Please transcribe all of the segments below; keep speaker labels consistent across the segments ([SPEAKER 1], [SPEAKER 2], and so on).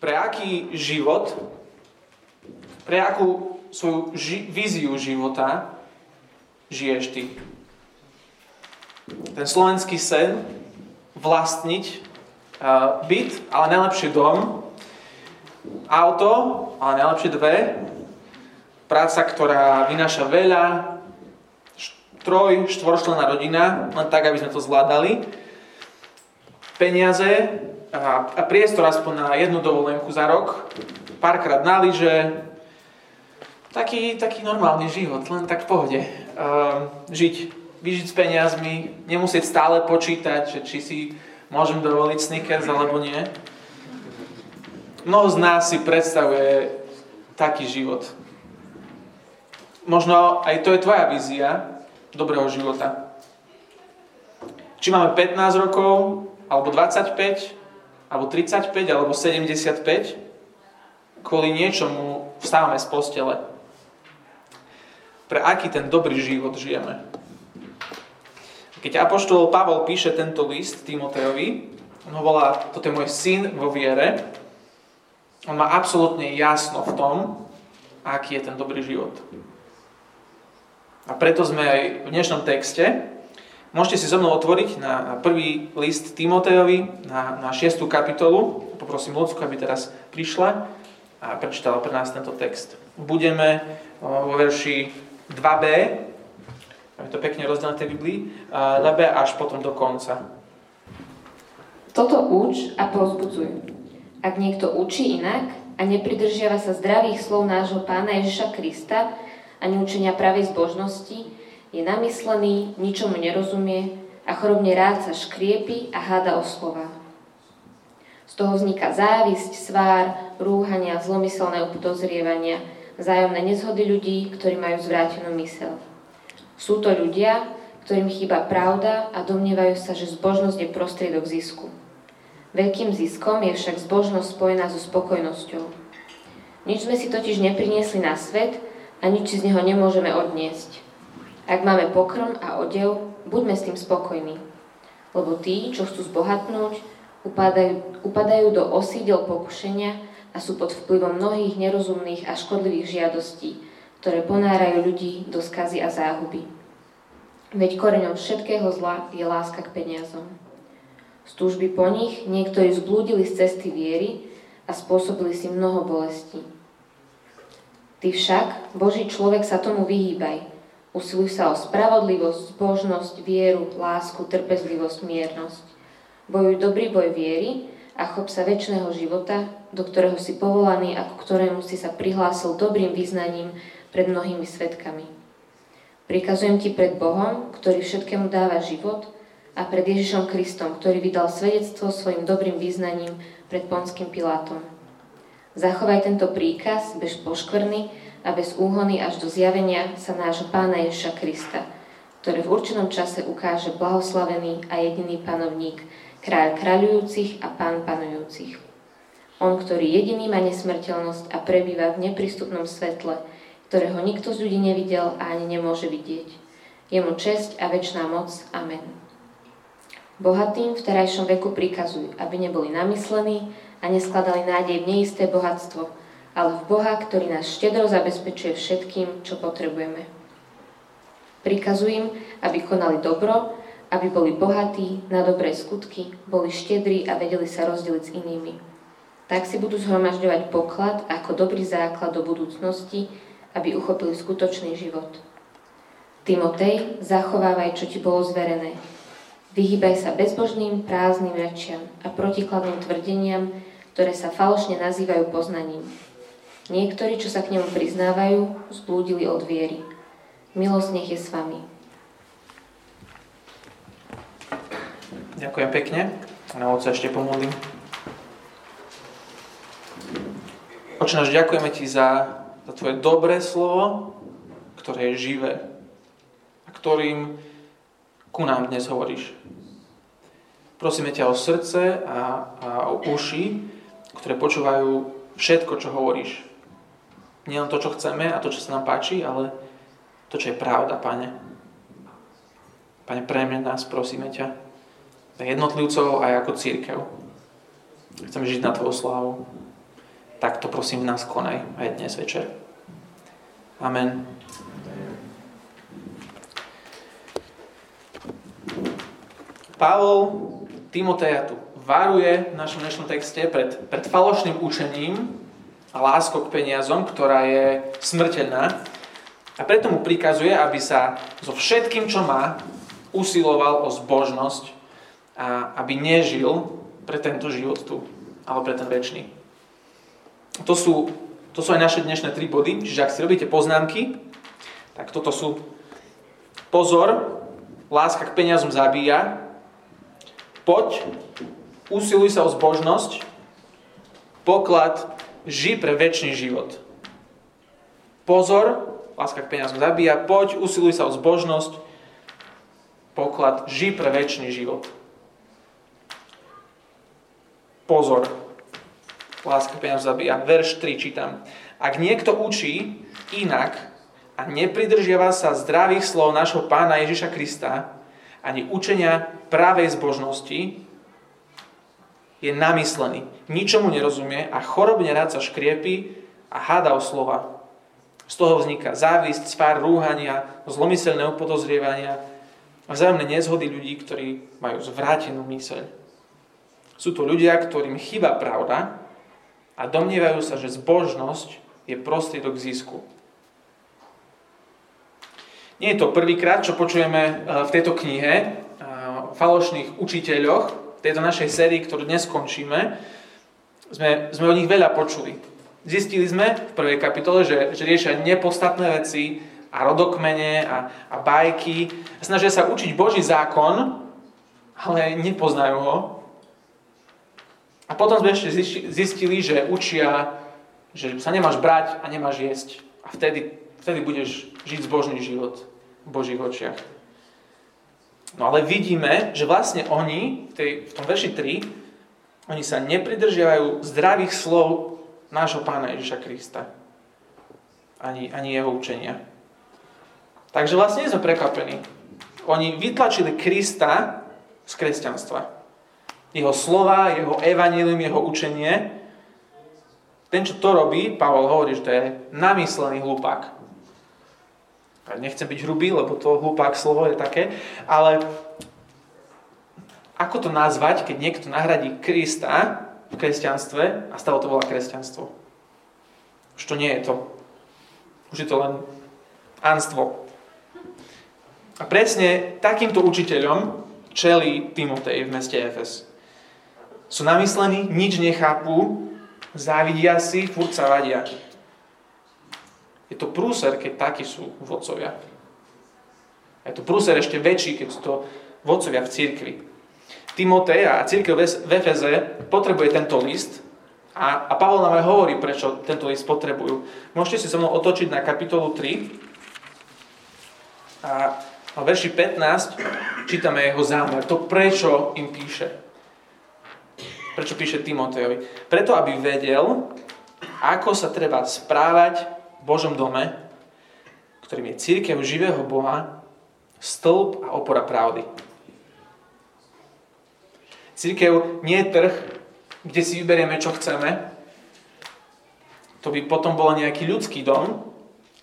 [SPEAKER 1] pre aký život, pre akú svoju ži- víziu života žiješ ty. Ten slovenský sen vlastniť uh, byt, ale najlepšie dom, auto, ale najlepšie dve, práca, ktorá vynáša veľa, troj, štvorčlená rodina, len tak, aby sme to zvládali, peniaze a, priestor aspoň na jednu dovolenku za rok, párkrát na lyže, taký, taký normálny život, len tak v pohode. Uh, žiť, vyžiť s peniazmi, nemusieť stále počítať, že či si môžem dovoliť sneakers alebo nie. Mnoho z nás si predstavuje taký život. Možno aj to je tvoja vízia dobrého života. Či máme 15 rokov, alebo 25, alebo 35, alebo 75, kvôli niečomu vstávame z postele. Pre aký ten dobrý život žijeme. Keď Apoštol Pavol píše tento list Timotejovi, on ho volá, toto je môj syn vo viere, on má absolútne jasno v tom, aký je ten dobrý život. A preto sme aj v dnešnom texte. Môžete si so mnou otvoriť na, prvý list Timotejovi, na, na 6. kapitolu. Poprosím Lucku, aby teraz prišla a prečítala pre nás tento text. Budeme vo verši 2b, máme to pekne rozdelené tej Biblii, 2b až potom do konca.
[SPEAKER 2] Toto uč a pozbudzuj. Ak niekto učí inak a nepridržiava sa zdravých slov nášho pána Ježiša Krista, ani učenia pravej zbožnosti, je namyslený, ničomu nerozumie a chorobne rád sa škriepi a háda o slova. Z toho vzniká závisť, svár, rúhania, zlomyselné upodozrievania, vzájomné nezhody ľudí, ktorí majú zvrátenú mysel. Sú to ľudia, ktorým chýba pravda a domnievajú sa, že zbožnosť je prostriedok zisku. Veľkým ziskom je však zbožnosť spojená so spokojnosťou. Nič sme si totiž nepriniesli na svet, a nič z neho nemôžeme odniesť. Ak máme pokrm a odev, buďme s tým spokojní. Lebo tí, čo chcú zbohatnúť, upadajú, upadajú do osídel pokušenia a sú pod vplyvom mnohých nerozumných a škodlivých žiadostí, ktoré ponárajú ľudí do skazy a záhuby. Veď koreňom všetkého zla je láska k peniazom. Z túžby po nich niektorí zblúdili z cesty viery a spôsobili si mnoho bolestí. Ty však, Boží človek, sa tomu vyhýbaj. Usiluj sa o spravodlivosť, zbožnosť, vieru, lásku, trpezlivosť, miernosť. Bojuj dobrý boj viery a chop sa väčšného života, do ktorého si povolaný a ku ktorému si sa prihlásil dobrým vyznaním pred mnohými svetkami. Prikazujem ti pred Bohom, ktorý všetkému dáva život, a pred Ježišom Kristom, ktorý vydal svedectvo svojim dobrým význaním pred Ponským Pilátom. Zachovaj tento príkaz bez poškvrny a bez úhony až do zjavenia sa nášho Pána Ježiša Krista, ktorý v určenom čase ukáže blahoslavený a jediný panovník, kráľ kráľujúcich a pán panujúcich. On, ktorý jediný má nesmrteľnosť a prebýva v neprístupnom svetle, ktorého nikto z ľudí nevidel a ani nemôže vidieť. Je mu česť a väčšiná moc. Amen. Bohatým v terajšom veku prikazuj, aby neboli namyslení, a neskladali nádej v neisté bohatstvo, ale v Boha, ktorý nás štedro zabezpečuje všetkým, čo potrebujeme. Prikazujem, aby konali dobro, aby boli bohatí na dobré skutky, boli štedrí a vedeli sa rozdeliť s inými. Tak si budú zhromažďovať poklad ako dobrý základ do budúcnosti, aby uchopili skutočný život. Timotej, zachovávaj, čo ti bolo zverené. Vyhýbaj sa bezbožným, prázdnym rečiam a protikladným tvrdeniam, ktoré sa falošne nazývajú poznaním. Niektorí, čo sa k nemu priznávajú, zblúdili od viery. Milosť nech je s vami.
[SPEAKER 1] Ďakujem pekne. Na oca ešte pomodlím. Oče náš, ďakujeme Ti za, za Tvoje dobré slovo, ktoré je živé a ktorým ku nám dnes hovoríš. Prosíme ťa o srdce a, a o uši, ktoré počúvajú všetko, čo hovoríš. Nie len to, čo chceme a to, čo sa nám páči, ale to, čo je pravda, Pane. Pane, prejme nás, prosíme ťa, za jednotlivcov aj ako církev. Chceme žiť na Tvoju slávu. tak to prosím nás konaj aj dnes večer. Amen. Pavol Timoteja tu varuje v našom dnešnom texte pred, pred falošným učením láskou k peniazom, ktorá je smrteľná. A preto mu prikazuje, aby sa so všetkým, čo má, usiloval o zbožnosť a aby nežil pre tento život tu, ale pre ten väčší. To sú, to sú aj naše dnešné tri body, čiže ak si robíte poznámky, tak toto sú pozor, láska k peniazom zabíja, poď, usiluj sa o zbožnosť, poklad, ži pre väčší život. Pozor, láska k peniazom zabíja, poď, usiluj sa o zbožnosť, poklad, ži pre väčší život. Pozor, láska k peniazom zabíja. Verš 3 čítam. Ak niekto učí inak a nepridržiava sa zdravých slov nášho pána Ježiša Krista, ani učenia pravej zbožnosti, je namyslený, ničomu nerozumie a chorobne rád sa škriepí a háda o slova. Z toho vzniká závisť, spár rúhania, zlomyselné upodozrievania a vzájomné nezhody ľudí, ktorí majú zvrátenú myseľ. Sú to ľudia, ktorým chýba pravda a domnievajú sa, že zbožnosť je prostriedok zisku. Nie je to prvýkrát, čo počujeme e, v tejto knihe e, o falošných učiteľoch, tejto našej sérii, ktorú dnes skončíme. Sme, sme o nich veľa počuli. Zistili sme v prvej kapitole, že, že riešia nepostatné veci a rodokmene a, a bajky. Snažia sa učiť Boží zákon, ale nepoznajú ho. A potom sme ešte zistili, že učia, že sa nemáš brať a nemáš jesť. A vtedy, vtedy budeš žiť zbožný život v Božích očiach. No ale vidíme, že vlastne oni, v, tej, v tom verši 3, oni sa nepridržiavajú zdravých slov nášho pána Ježiša Krista. Ani, ani jeho učenia. Takže vlastne nie sme prekvapení. Oni vytlačili Krista z kresťanstva. Jeho slova, jeho evanílium, jeho učenie. Ten, čo to robí, Pavol hovorí, že to je namyslený hlupák nechcem byť hrubý, lebo to hlupák slovo je také, ale ako to nazvať, keď niekto nahradí Krista v kresťanstve a stalo to volá kresťanstvo? Už to nie je to. Už je to len anstvo. A presne takýmto učiteľom čelí Timotej v meste Efes. Sú namyslení, nič nechápu, závidia si, furt sa vadia. Je to prúser, keď takí sú vodcovia. Je to prúser ešte väčší, keď sú to vodcovia v církvi. Timotej a církev v Efeze potrebuje tento list a, a Pavol nám aj hovorí, prečo tento list potrebujú. Môžete si so mnou otočiť na kapitolu 3 a v verši 15 čítame jeho zámer, to prečo im píše. Prečo píše Timotejovi? Preto, aby vedel, ako sa treba správať Božom dome, ktorým je církev živého Boha, stĺp a opora pravdy. Církev nie je trh, kde si vyberieme, čo chceme. To by potom bol nejaký ľudský dom,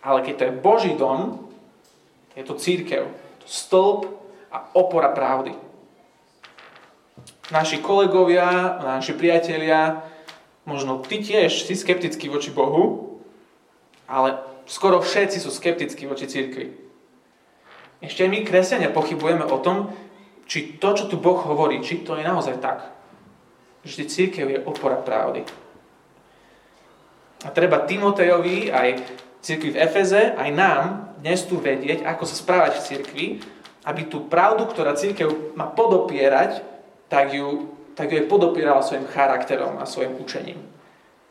[SPEAKER 1] ale keď to je Boží dom, je to církev. To stĺp a opora pravdy. Naši kolegovia, naši priatelia, možno ty tiež si skeptický voči Bohu, ale skoro všetci sú skeptickí voči církvi. Ešte my, kresťania, pochybujeme o tom, či to, čo tu Boh hovorí, či to je naozaj tak. Že církev je opora pravdy. A treba Timotejovi, aj církvi v Efeze, aj nám dnes tu vedieť, ako sa správať v církvi, aby tú pravdu, ktorá církev má podopierať, tak ju, tak ju je podopierala svojim charakterom a svojim učením.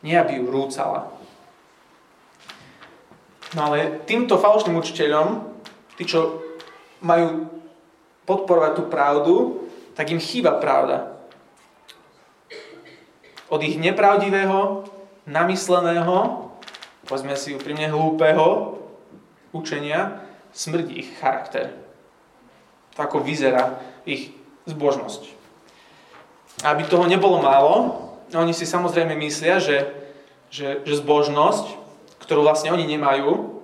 [SPEAKER 1] Nie, aby ju rúcala. No ale týmto falošným učiteľom, tí, čo majú podporovať tú pravdu, tak im chýba pravda. Od ich nepravdivého, namysleného, povedzme si úprimne hlúpeho učenia, smrdí ich charakter. To ako vyzerá ich zbožnosť. Aby toho nebolo málo, oni si samozrejme myslia, že že, že zbožnosť, ktorú vlastne oni nemajú,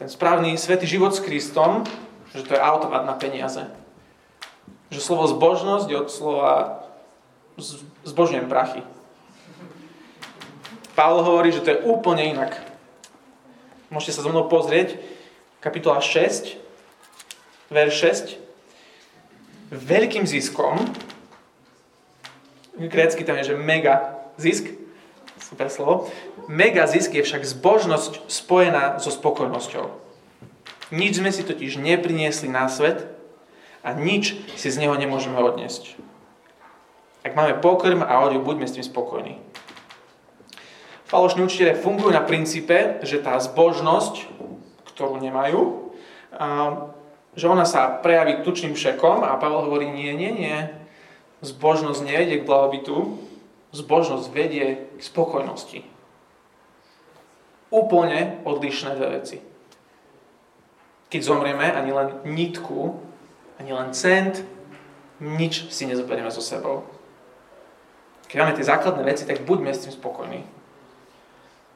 [SPEAKER 1] ten správny svetý život s Kristom, že to je automat na peniaze. Že slovo zbožnosť je od slova zbožňujem prachy. Pavel hovorí, že to je úplne inak. Môžete sa so mnou pozrieť, kapitola 6, verš 6. Veľkým ziskom, grécky tam je, že mega zisk, super slovo, mega zisk je však zbožnosť spojená so spokojnosťou. Nič sme si totiž nepriniesli na svet a nič si z neho nemôžeme odniesť. Ak máme pokrm a odev, buďme s tým spokojní. Falošní učiteľe fungujú na princípe, že tá zbožnosť, ktorú nemajú, že ona sa prejaví tučným šekom a Pavel hovorí, nie, nie, nie, zbožnosť nevedie k blahobytu, zbožnosť vedie k spokojnosti. Úplne odlišné dve veci. Keď zomrieme, ani len nitku, ani len cent, nič si nezoberieme so sebou. Keď máme tie základné veci, tak buďme s tým spokojní.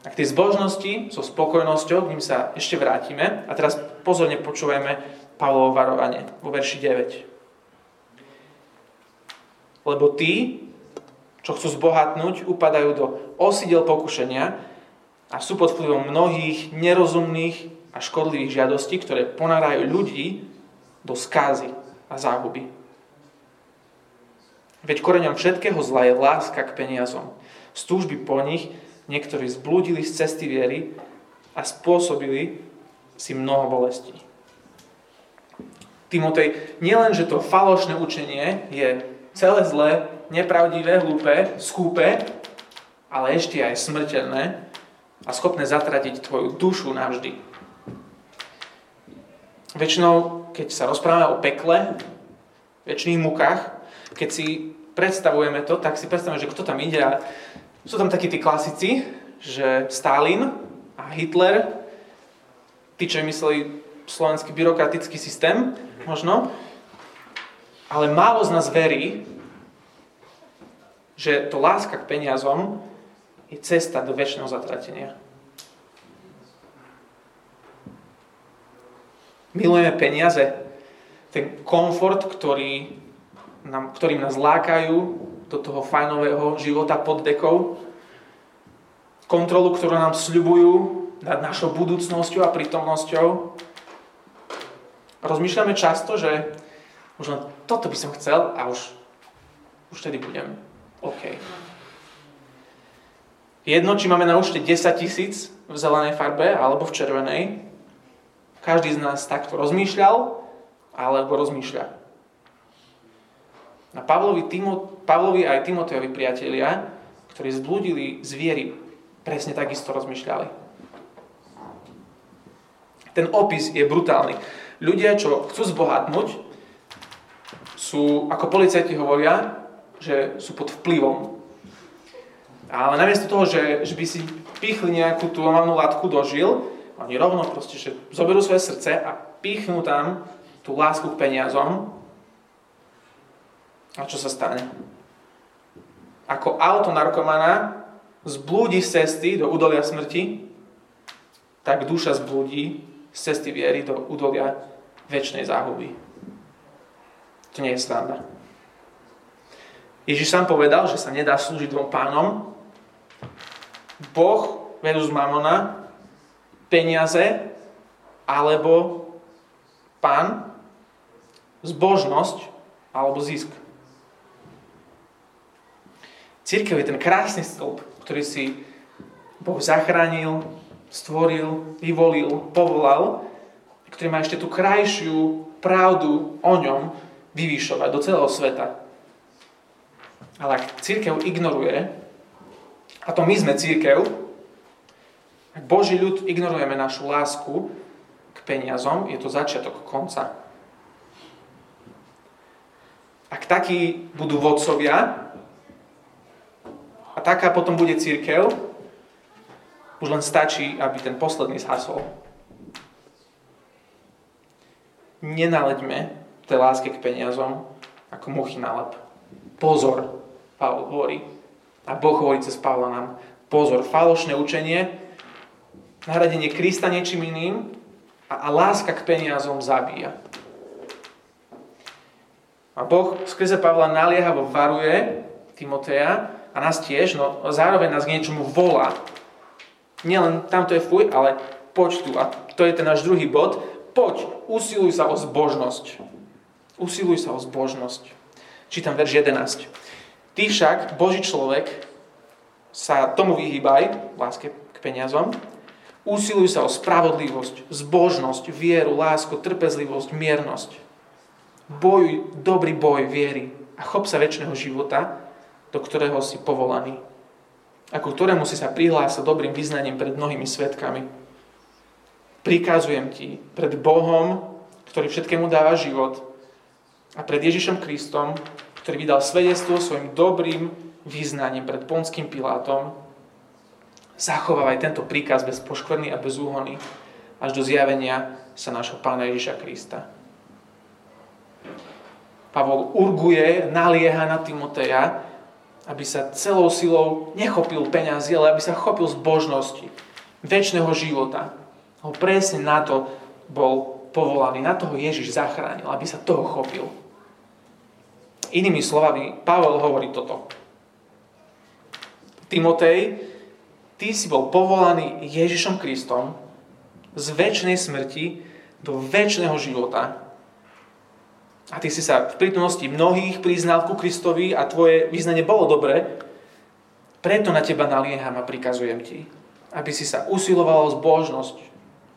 [SPEAKER 1] A k tej zbožnosti, so spokojnosťou, k ním sa ešte vrátime. A teraz pozorne počúvajme Pavlovo varovanie vo verši 9. Lebo tí, čo chcú zbohatnúť, upadajú do osidel pokušenia a sú pod vplyvom mnohých nerozumných a škodlivých žiadostí, ktoré ponárajú ľudí do skázy a záhuby. Veď koreňom všetkého zla je láska k peniazom. Z túžby po nich niektorí zblúdili z cesty viery a spôsobili si mnoho bolestí. Timotej, nielen, že to falošné učenie je celé zlé, nepravdivé, hlúpe, skúpe, ale ešte aj smrteľné a schopné zatratiť tvoju dušu navždy. Väčšinou, keď sa rozprávame o pekle, väčšných mukách, keď si predstavujeme to, tak si predstavujeme, že kto tam ide a sú tam takí tí klasici, že Stalin a Hitler, tí, čo mysleli slovenský byrokratický systém, možno, ale málo z nás verí, že to láska k peniazom je cesta do väčšného zatratenia. Milujeme peniaze, ten komfort, ktorý nám, ktorým nás lákajú, do toho fajnového života pod dekou, kontrolu, ktorú nám sľubujú nad našou budúcnosťou a prítomnosťou. Rozmýšľame často, že už len toto by som chcel a už, už tedy budem OK. Jedno, či máme na účte 10 tisíc v zelenej farbe alebo v červenej, každý z nás takto rozmýšľal alebo rozmýšľa. A Pavlovi, Timo, Pavlovi aj Timotejovi priatelia, ktorí zblúdili z viery, presne takisto rozmýšľali. Ten opis je brutálny. Ľudia, čo chcú zbohatnúť, sú, ako policajti hovoria, že sú pod vplyvom. Ale namiesto toho, že, že by si pichli nejakú tú omavnú látku do žil, oni rovno proste, že zoberú svoje srdce a pichnú tam tú lásku k peniazom a čo sa stane? Ako auto narkomana zblúdi z cesty do údolia smrti, tak duša zblúdi z cesty viery do údolia väčšnej záhuby. To nie je sranda. Ježiš sám povedal, že sa nedá slúžiť dvom pánom. Boh versus mamona, peniaze alebo pán, zbožnosť alebo zisk. Církev je ten krásny stĺp, ktorý si Boh zachránil, stvoril, vyvolil, povolal, ktorý má ešte tú krajšiu pravdu o ňom vyvýšovať do celého sveta. Ale ak církev ignoruje, a to my sme církev, ak Boží ľud ignorujeme našu lásku k peniazom, je to začiatok konca. Ak takí budú vodcovia, a taká potom bude církev. Už len stačí, aby ten posledný zhasol. Nenaleďme tej láske k peniazom ako muchy na lep. Pozor, Pavol hovorí. A Boh hovorí cez Pavla nám, Pozor, falošné učenie, nahradenie Krista niečím iným a, a láska k peniazom zabíja. A Boh skrze Pavla naliehavo varuje Timoteja a nás tiež, no zároveň nás k niečomu volá. Nielen tamto je fuj, ale poď tu. A to je ten náš druhý bod. Poď, usiluj sa o zbožnosť. Usiluj sa o zbožnosť. Čítam verš 11. Ty však, Boží človek, sa tomu vyhýbaj, láske k peniazom, usiluj sa o spravodlivosť, zbožnosť, vieru, lásku, trpezlivosť, miernosť. Bojuj dobrý boj viery a chop sa väčšného života, do ktorého si povolaný. Ako ktorému si sa prihlásil dobrým vyznaním pred mnohými svetkami. Prikazujem ti pred Bohom, ktorý všetkému dáva život a pred Ježišom Kristom, ktorý vydal svedectvo svojim dobrým vyznaním pred Ponským Pilátom, zachovávaj tento príkaz bez poškvrny a bez úhony až do zjavenia sa nášho Pána Ježiša Krista. Pavol urguje, nalieha na Timoteja, aby sa celou silou nechopil peňazí, ale aby sa chopil zbožnosti, väčšného života. Ho presne na to bol povolaný, na toho Ježiš zachránil, aby sa toho chopil. Inými slovami, Pavel hovorí toto. Timotej, ty si bol povolaný Ježišom Kristom z väčšnej smrti do väčšného života a ty si sa v prítomnosti mnohých priznal ku Kristovi a tvoje význanie bolo dobré, preto na teba nalieham a prikazujem ti, aby si sa usiloval o zbožnosť,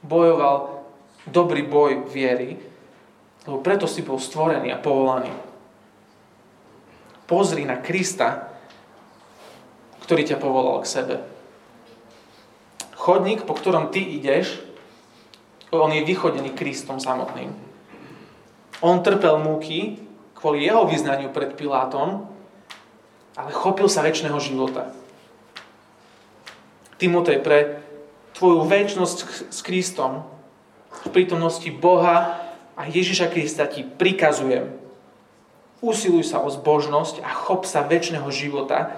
[SPEAKER 1] bojoval dobrý boj viery, lebo preto si bol stvorený a povolaný. Pozri na Krista, ktorý ťa povolal k sebe. Chodník, po ktorom ty ideš, on je vychodený Kristom samotným. On trpel múky kvôli jeho vyznaniu pred Pilátom, ale chopil sa väčšného života. Timotej, pre tvoju väčnosť s Kristom, v prítomnosti Boha a Ježiša Krista ti prikazujem. Usiluj sa o zbožnosť a chop sa väčšného života,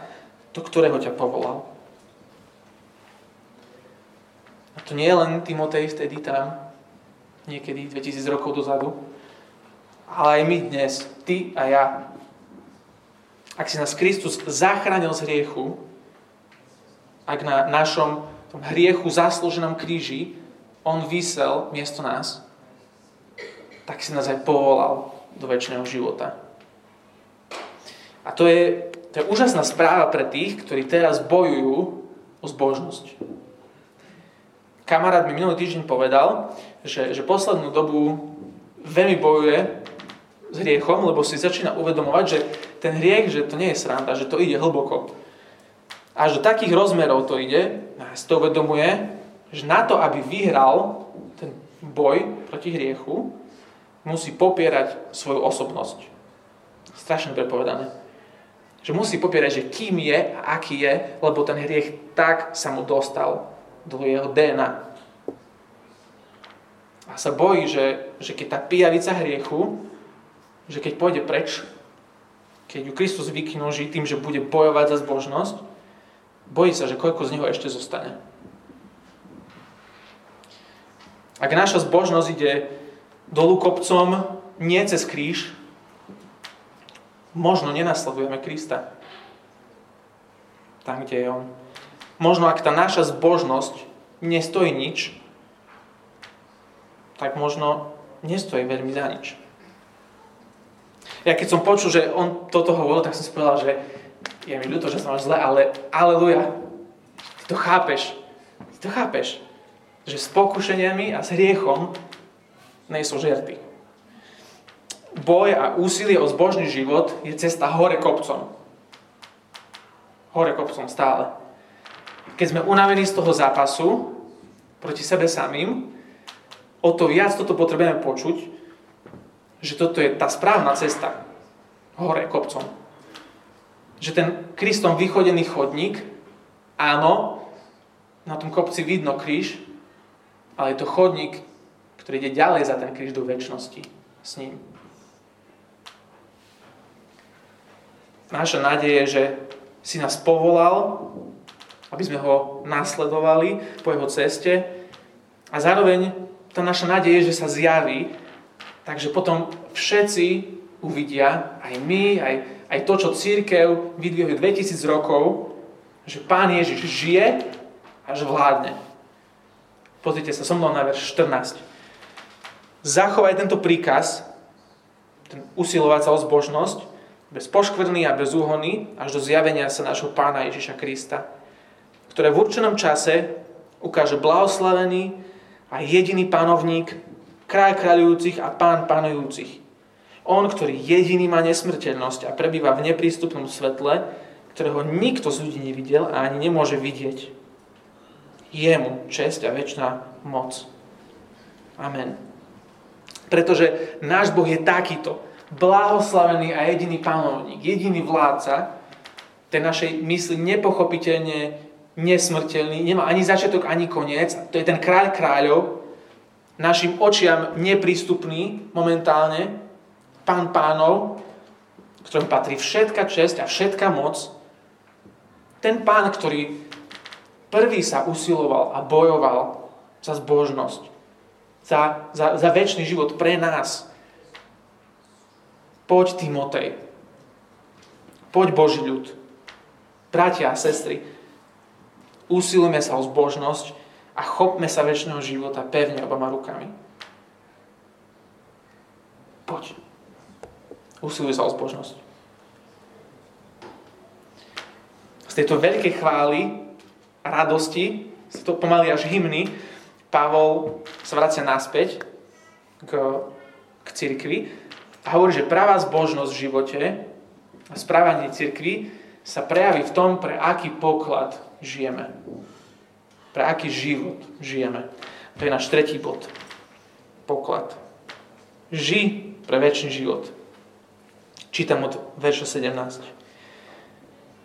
[SPEAKER 1] do ktorého ťa povolal. A to nie je len Timotej vtedy tam, niekedy 2000 rokov dozadu, ale aj my dnes, ty a ja. Ak si nás Kristus zachránil z hriechu, ak na našom tom hriechu zaslúženom kríži on vysel miesto nás, tak si nás aj povolal do väčšného života. A to je, to je úžasná správa pre tých, ktorí teraz bojujú o zbožnosť. Kamarát mi minulý týždeň povedal, že, že poslednú dobu veľmi bojuje s hriechom, lebo si začína uvedomovať, že ten hriech, že to nie je sranda, že to ide hlboko. Až do takých rozmerov to ide, a si to uvedomuje, že na to, aby vyhral ten boj proti hriechu, musí popierať svoju osobnosť. Strašne prepovedané. Že musí popierať, že kým je a aký je, lebo ten hriech tak sa mu dostal do jeho DNA. A sa bojí, že, že keď tá pijavica hriechu že keď pôjde preč, keď ju Kristus vyknoží tým, že bude bojovať za zbožnosť, bojí sa, že koľko z neho ešte zostane. Ak naša zbožnosť ide dolu kopcom, nie cez kríž, možno nenasledujeme Krista. Tam, kde je On. Možno ak tá naša zbožnosť nestojí nič, tak možno nestojí veľmi za nič ja keď som počul, že on toto hovoril, tak som si povedal, že je mi ľúto, že som máš zle, ale aleluja. Ty to chápeš. Ty to chápeš. Že s pokušeniami a s hriechom nejsú žerty. Boj a úsilie o zbožný život je cesta hore kopcom. Hore kopcom stále. Keď sme unavení z toho zápasu proti sebe samým, o to viac toto potrebujeme počuť, že toto je tá správna cesta hore kopcom. Že ten Kristom vychodený chodník, áno, na tom kopci vidno kríž, ale je to chodník, ktorý ide ďalej za ten kríž do väčšnosti s ním. Naša nádej je, že si nás povolal aby sme ho nasledovali po jeho ceste a zároveň tá naša nádej je, že sa zjaví, takže potom všetci uvidia, aj my, aj, aj to, čo církev vydvihuje 2000 rokov, že Pán Ježiš žije a že vládne. Pozrite sa so mnou na verš 14. Zachovaj tento príkaz, ten usilovať sa o zbožnosť, bez poškvrny a bez úhony, až do zjavenia sa nášho pána Ježiša Krista, ktoré v určenom čase ukáže blahoslavený a jediný panovník, kráľ kráľujúcich a pán panujúcich. On, ktorý jediný má nesmrteľnosť a prebýva v neprístupnom svetle, ktorého nikto z ľudí nevidel a ani nemôže vidieť. Jemu česť a väčšiná moc. Amen. Pretože náš Boh je takýto blahoslavený a jediný panovník, jediný vládca, ten našej mysli nepochopiteľne nesmrteľný, nemá ani začiatok, ani koniec, to je ten kráľ kráľov, našim očiam neprístupný momentálne, pán pánov, ktorom patrí všetka česť a všetka moc, ten pán, ktorý prvý sa usiloval a bojoval za zbožnosť, za, za, za väčší život pre nás, Poď Timotej. Poď Boží ľud. Bratia a sestry, usilujme sa o zbožnosť a chopme sa väčšného života pevne obama rukami. Poď. Usiluj sa o zbožnosť. Z tejto veľkej chvály radosti, z to pomaly až hymny, Pavol sa vracia naspäť k, k cirkvi a hovorí, že pravá zbožnosť v živote a správanie cirkvi sa prejaví v tom, pre aký poklad žijeme. Pre aký život žijeme. To je náš tretí bod. Poklad. Ži pre väčší život. Čítam od verša 17.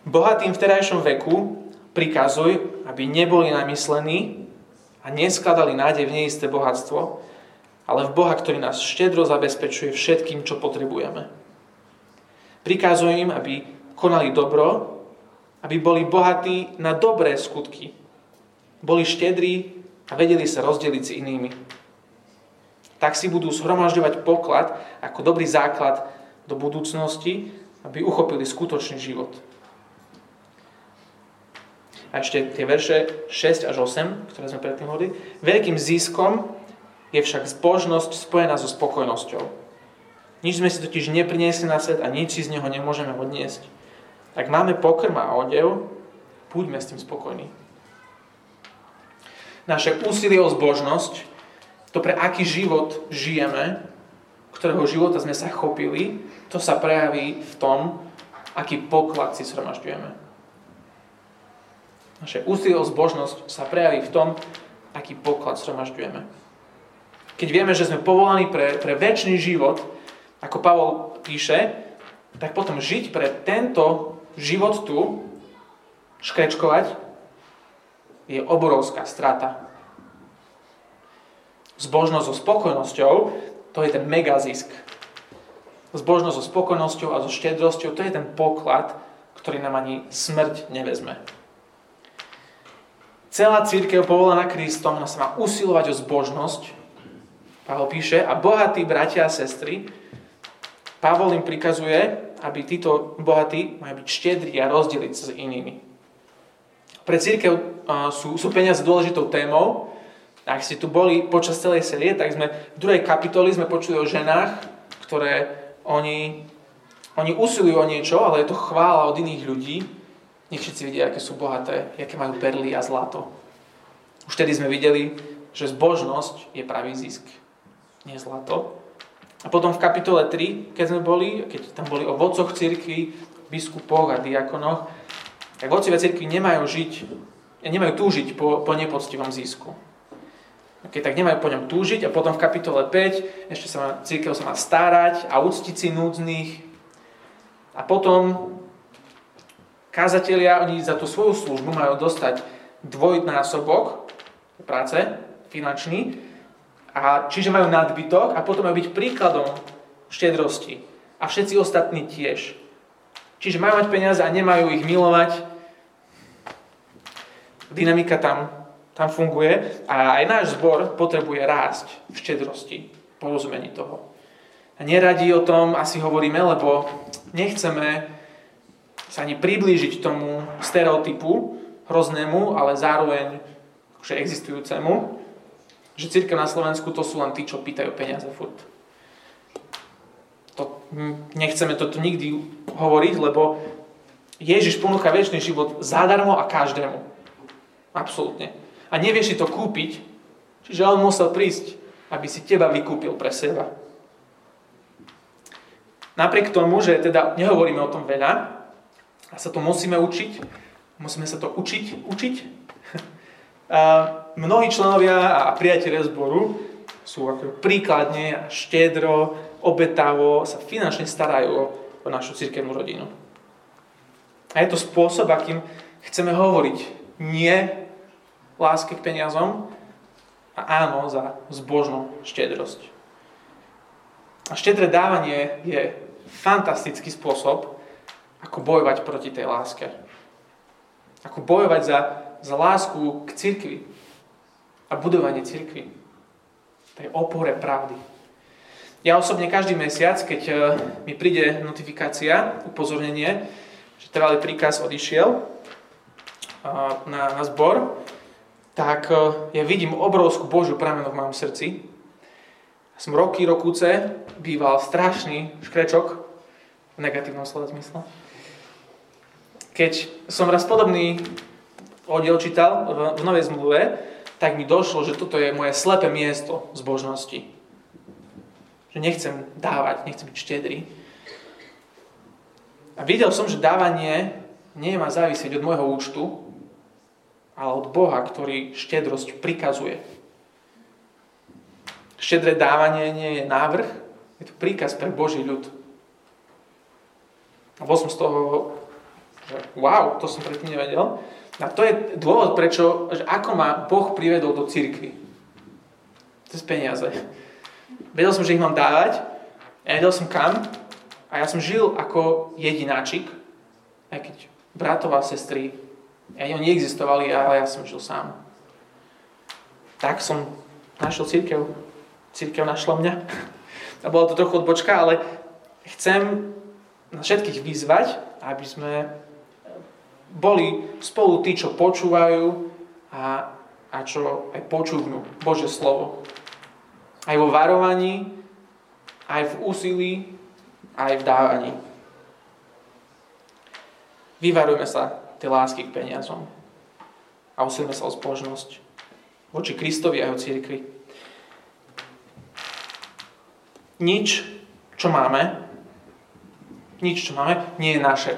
[SPEAKER 1] Bohatým v terajšom veku prikazuj, aby neboli namyslení a neskladali nádej v neisté bohatstvo, ale v Boha, ktorý nás štedro zabezpečuje všetkým, čo potrebujeme. Prikazujem im, aby konali dobro, aby boli bohatí na dobré skutky. Boli štedrí a vedeli sa rozdeliť s inými. Tak si budú zhromažďovať poklad ako dobrý základ do budúcnosti, aby uchopili skutočný život. A ešte tie verše 6 až 8, ktoré sme predtým hovorili. Veľkým ziskom je však zbožnosť spojená so spokojnosťou. Nič sme si totiž nepriniesli na svet a nič si z neho nemôžeme odniesť. Ak máme pokrm a odev, buďme s tým spokojní. Naše úsilie o zbožnosť, to pre aký život žijeme, ktorého života sme sa chopili, to sa prejaví v tom, aký poklad si zhromažďujeme. Naše úsilie o zbožnosť sa prejaví v tom, aký poklad zhromažďujeme. Keď vieme, že sme povolaní pre, pre väčší život, ako Pavol píše, tak potom žiť pre tento život tu, škrečkovať, je obrovská strata. Zbožnosť so spokojnosťou, to je ten megazisk. Zbožnosť so spokojnosťou a so štedrosťou, to je ten poklad, ktorý nám ani smrť nevezme. Celá církev povolaná Kristom sa má usilovať o zbožnosť, Pavol píše, a bohatí bratia a sestry, Pavol im prikazuje, aby títo bohatí majú byť štedrí a rozdeliť s inými. Pre církev sú, sú peniaze dôležitou témou. Ak ste tu boli počas celej série, tak sme v druhej kapitoli sme počuli o ženách, ktoré oni, oni usilujú o niečo, ale je to chvála od iných ľudí. Nech všetci vidia, aké sú bohaté, aké majú perly a zlato. Už tedy sme videli, že zbožnosť je pravý zisk nie zlato. A potom v kapitole 3, keď sme boli, keď tam boli o vodcoch cirkvi, biskupoch a diakonoch, tak vodcovia cirkvi nemajú žiť, nemajú túžiť po, po nepoctivom zisku. Okay, tak nemajú po ňom túžiť a potom v kapitole 5 ešte sa má, církev sa má starať a uctiť si núdznych. A potom kázatelia, oni za tú svoju službu majú dostať dvojnásobok práce finančný a čiže majú nadbytok a potom majú byť príkladom štedrosti. A všetci ostatní tiež. Čiže majú mať peniaze a nemajú ich milovať. Dynamika tam, tam funguje a aj náš zbor potrebuje rásť v štedrosti, porozumení toho. A neradi o tom asi hovoríme, lebo nechceme sa ani priblížiť tomu stereotypu hroznému, ale zároveň akože existujúcemu, že církev na Slovensku to sú len tí, čo pýtajú peniaze furt. To, nechceme toto nikdy hovoriť, lebo Ježiš ponúka väčší život zadarmo a každému. Absolútne. A nevieš si to kúpiť, čiže on musel prísť, aby si teba vykúpil pre seba. Napriek tomu, že teda nehovoríme o tom veľa a sa to musíme učiť, musíme sa to učiť, učiť. A mnohí členovia a priatelia zboru sú ako príkladne štedro, obetavo sa finančne starajú o našu cirkevnú rodinu. A je to spôsob, akým chceme hovoriť nie láske k peniazom a áno za zbožnú štedrosť. A štedré dávanie je fantastický spôsob, ako bojovať proti tej láske. Ako bojovať za, za lásku k cirkvi a budovanie cirkvi. Tej opore pravdy. Ja osobne každý mesiac, keď e, mi príde notifikácia, upozornenie, že trvalý príkaz odišiel e, na, na zbor, tak e, ja vidím obrovskú Božiu pramenu v mojom srdci. Som roky, rokúce býval strašný škrečok v negatívnom slova zmysle. Keď som raz podobný oddiel čítal v, v Novej zmluve, tak mi došlo, že toto je moje slepé miesto zbožnosti. Že nechcem dávať, nechcem byť štedrý. A videl som, že dávanie nie má závisieť od môjho účtu, ale od Boha, ktorý štedrosť prikazuje. Štedré dávanie nie je návrh, je to príkaz pre Boží ľud. A bol som z toho, že wow, to som predtým nevedel. A to je dôvod, prečo, že ako ma Boh privedol do cirkvy. Cez peniaze. Vedel som, že ich mám dávať, ja vedel som kam a ja som žil ako jedináčik, aj keď bratov a sestry, ani oni neexistovali, ale ja som žil sám. Tak som našiel církev. Církev našla mňa. A bola to trochu odbočka, ale chcem na všetkých vyzvať, aby sme boli spolu tí, čo počúvajú a, a čo aj počúvnu Bože slovo. Aj vo varovaní, aj v úsilí, aj v dávaní. Vyvarujme sa tej lásky k peniazom a usilme sa o spoločnosť voči Kristovi a jeho církvi. Nič, čo máme, nič, čo máme, nie je naše.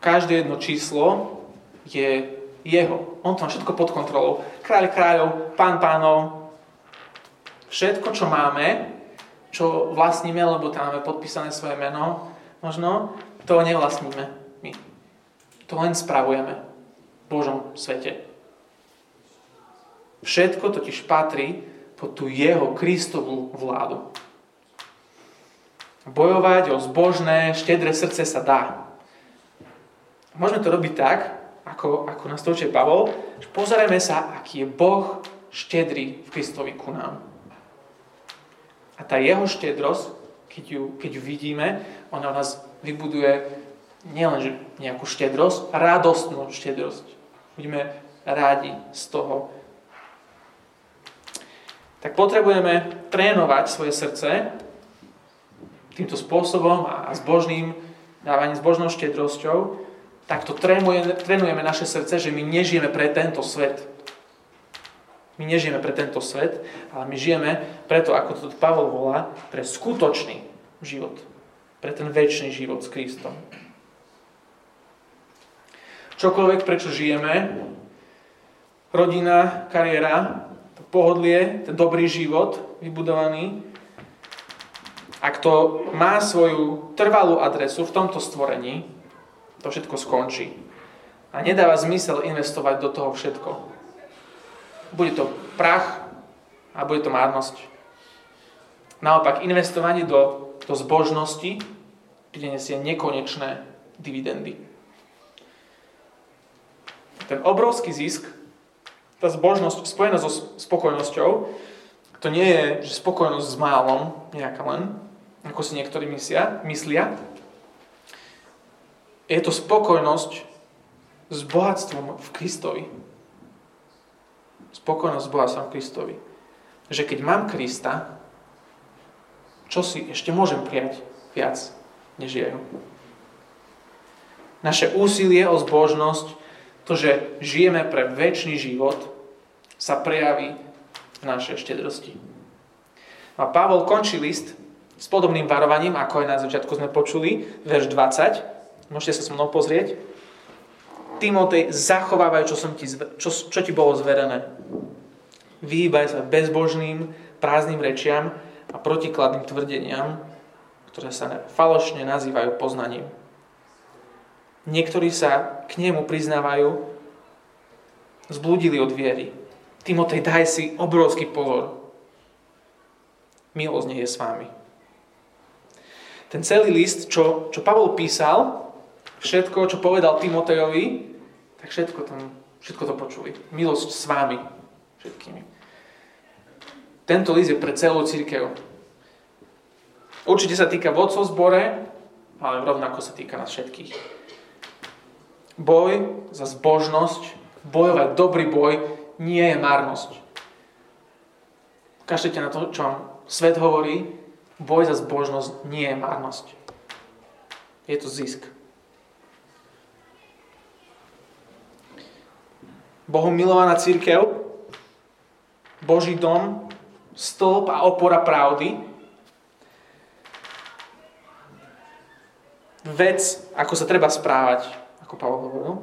[SPEAKER 1] Každé jedno číslo je jeho. On to má všetko pod kontrolou. Kráľ kráľov, pán pánov. Všetko, čo máme, čo vlastníme, lebo tam máme podpísané svoje meno, možno, to nevlastníme my. To len spravujeme v Božom svete. Všetko totiž patrí pod tú jeho Kristovú vládu. Bojovať o zbožné, štedré srdce sa dá. Môžeme to robiť tak, ako, ako nás to učí Pavol, že pozrieme sa, aký je Boh štedrý v Kristovi ku nám. A tá jeho štedrosť, keď ju, keď ju vidíme, ona nás vybuduje nielen nejakú štedrosť, radostnú štedrosť. Budeme rádi z toho. Tak potrebujeme trénovať svoje srdce týmto spôsobom a zbožným dávaním zbožnou štedrosťou, to trénujeme, trénujeme naše srdce, že my nežijeme pre tento svet. My nežijeme pre tento svet, ale my žijeme preto, ako to Pavol volá, pre skutočný život. Pre ten väčší život s Kristom. Čokoľvek, prečo žijeme, rodina, kariéra, to pohodlie, ten dobrý život vybudovaný, ak to má svoju trvalú adresu v tomto stvorení, to všetko skončí. A nedáva zmysel investovať do toho všetko. Bude to prach a bude to márnosť. Naopak, investovanie do, do zbožnosti prinesie nekonečné dividendy. ten obrovský zisk, tá zbožnosť spojená so spokojnosťou, to nie je, že spokojnosť s málom, nejaká len, ako si niektorí myslia, myslia. Je to spokojnosť s bohatstvom v Kristovi. Spokojnosť s bohatstvom v Kristovi. Že keď mám Krista, čo si ešte môžem prijať viac, než jeho. Naše úsilie o zbožnosť, to, že žijeme pre väčší život, sa prejaví v našej štedrosti. A Pavol končí list s podobným varovaním, ako aj na začiatku sme počuli, verš 20. Môžete sa so mnou pozrieť. Timotej, zachovávaj, čo, som ti, čo, čo ti bolo zverené. Vyhýbaj sa bezbožným, prázdnym rečiam a protikladným tvrdeniam, ktoré sa falošne nazývajú poznaním. Niektorí sa k nemu priznávajú, zblúdili od viery. Timotej, daj si obrovský pozor. Milosť nie je s vámi. Ten celý list, čo, čo Pavol písal, všetko, čo povedal Timotejovi, tak všetko, tam, všetko to počuli. Milosť s vámi všetkými. Tento list je pre celú církev. Určite sa týka vodcov zbore, ale rovnako sa týka nás všetkých. Boj za zbožnosť, bojovať dobrý boj, nie je márnosť. Kašlite na to, čo vám svet hovorí, boj za zbožnosť nie je márnosť. Je to zisk. Bohu milovaná církev, Boží dom, stĺp a opora pravdy, vec, ako sa treba správať, ako Pavel hovoril.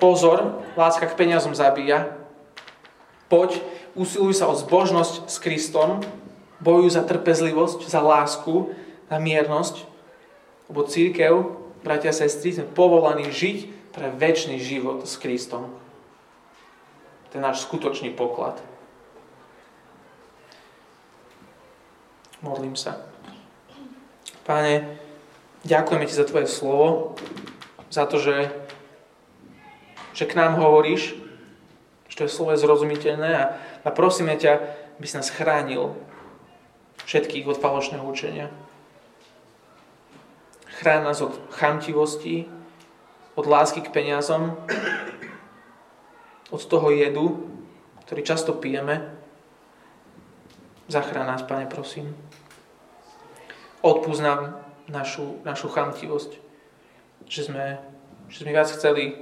[SPEAKER 1] Pozor, láska k peniazom zabíja. Poď, usiluj sa o zbožnosť s Kristom, bojuj za trpezlivosť, za lásku, za miernosť, lebo církev, bratia a sestry, sme povolaní žiť pre väčší život s Kristom. To je náš skutočný poklad. Modlím sa. Páne, ďakujeme Ti za Tvoje slovo, za to, že, že k nám hovoríš, že to je slovo zrozumiteľné a, a prosíme ťa, aby si nás chránil všetkých od falošného učenia. Chráň nás od chamtivosti, od lásky k peniazom, od toho jedu, ktorý často pijeme. Zachrán nás, Pane, prosím. Odpúsť nám našu, našu chamtivosť, že sme, že sme viac chceli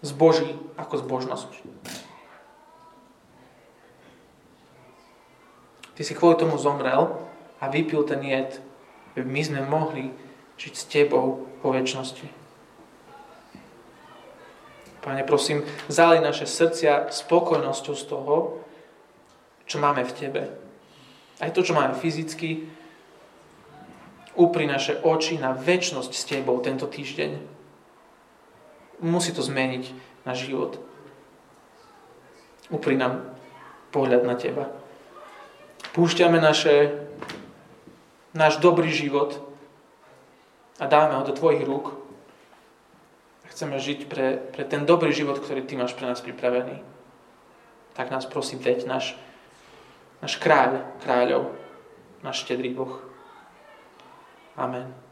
[SPEAKER 1] zboží ako zbožnosť. Ty si kvôli tomu zomrel a vypil ten jed, aby my sme mohli žiť s Tebou po väčšnosti. Pane, prosím, zali naše srdcia spokojnosťou z toho, čo máme v Tebe. Aj to, čo máme fyzicky, upri naše oči na väčšnosť s Tebou tento týždeň. Musí to zmeniť na život. Upri nám pohľad na Teba. Púšťame naše, náš dobrý život a dáme ho do Tvojich rúk chceme žiť pre, pre ten dobrý život, ktorý Ty máš pre nás pripravený. Tak nás prosím teď, náš, náš kráľ, kráľov, náš štedrý Boh. Amen.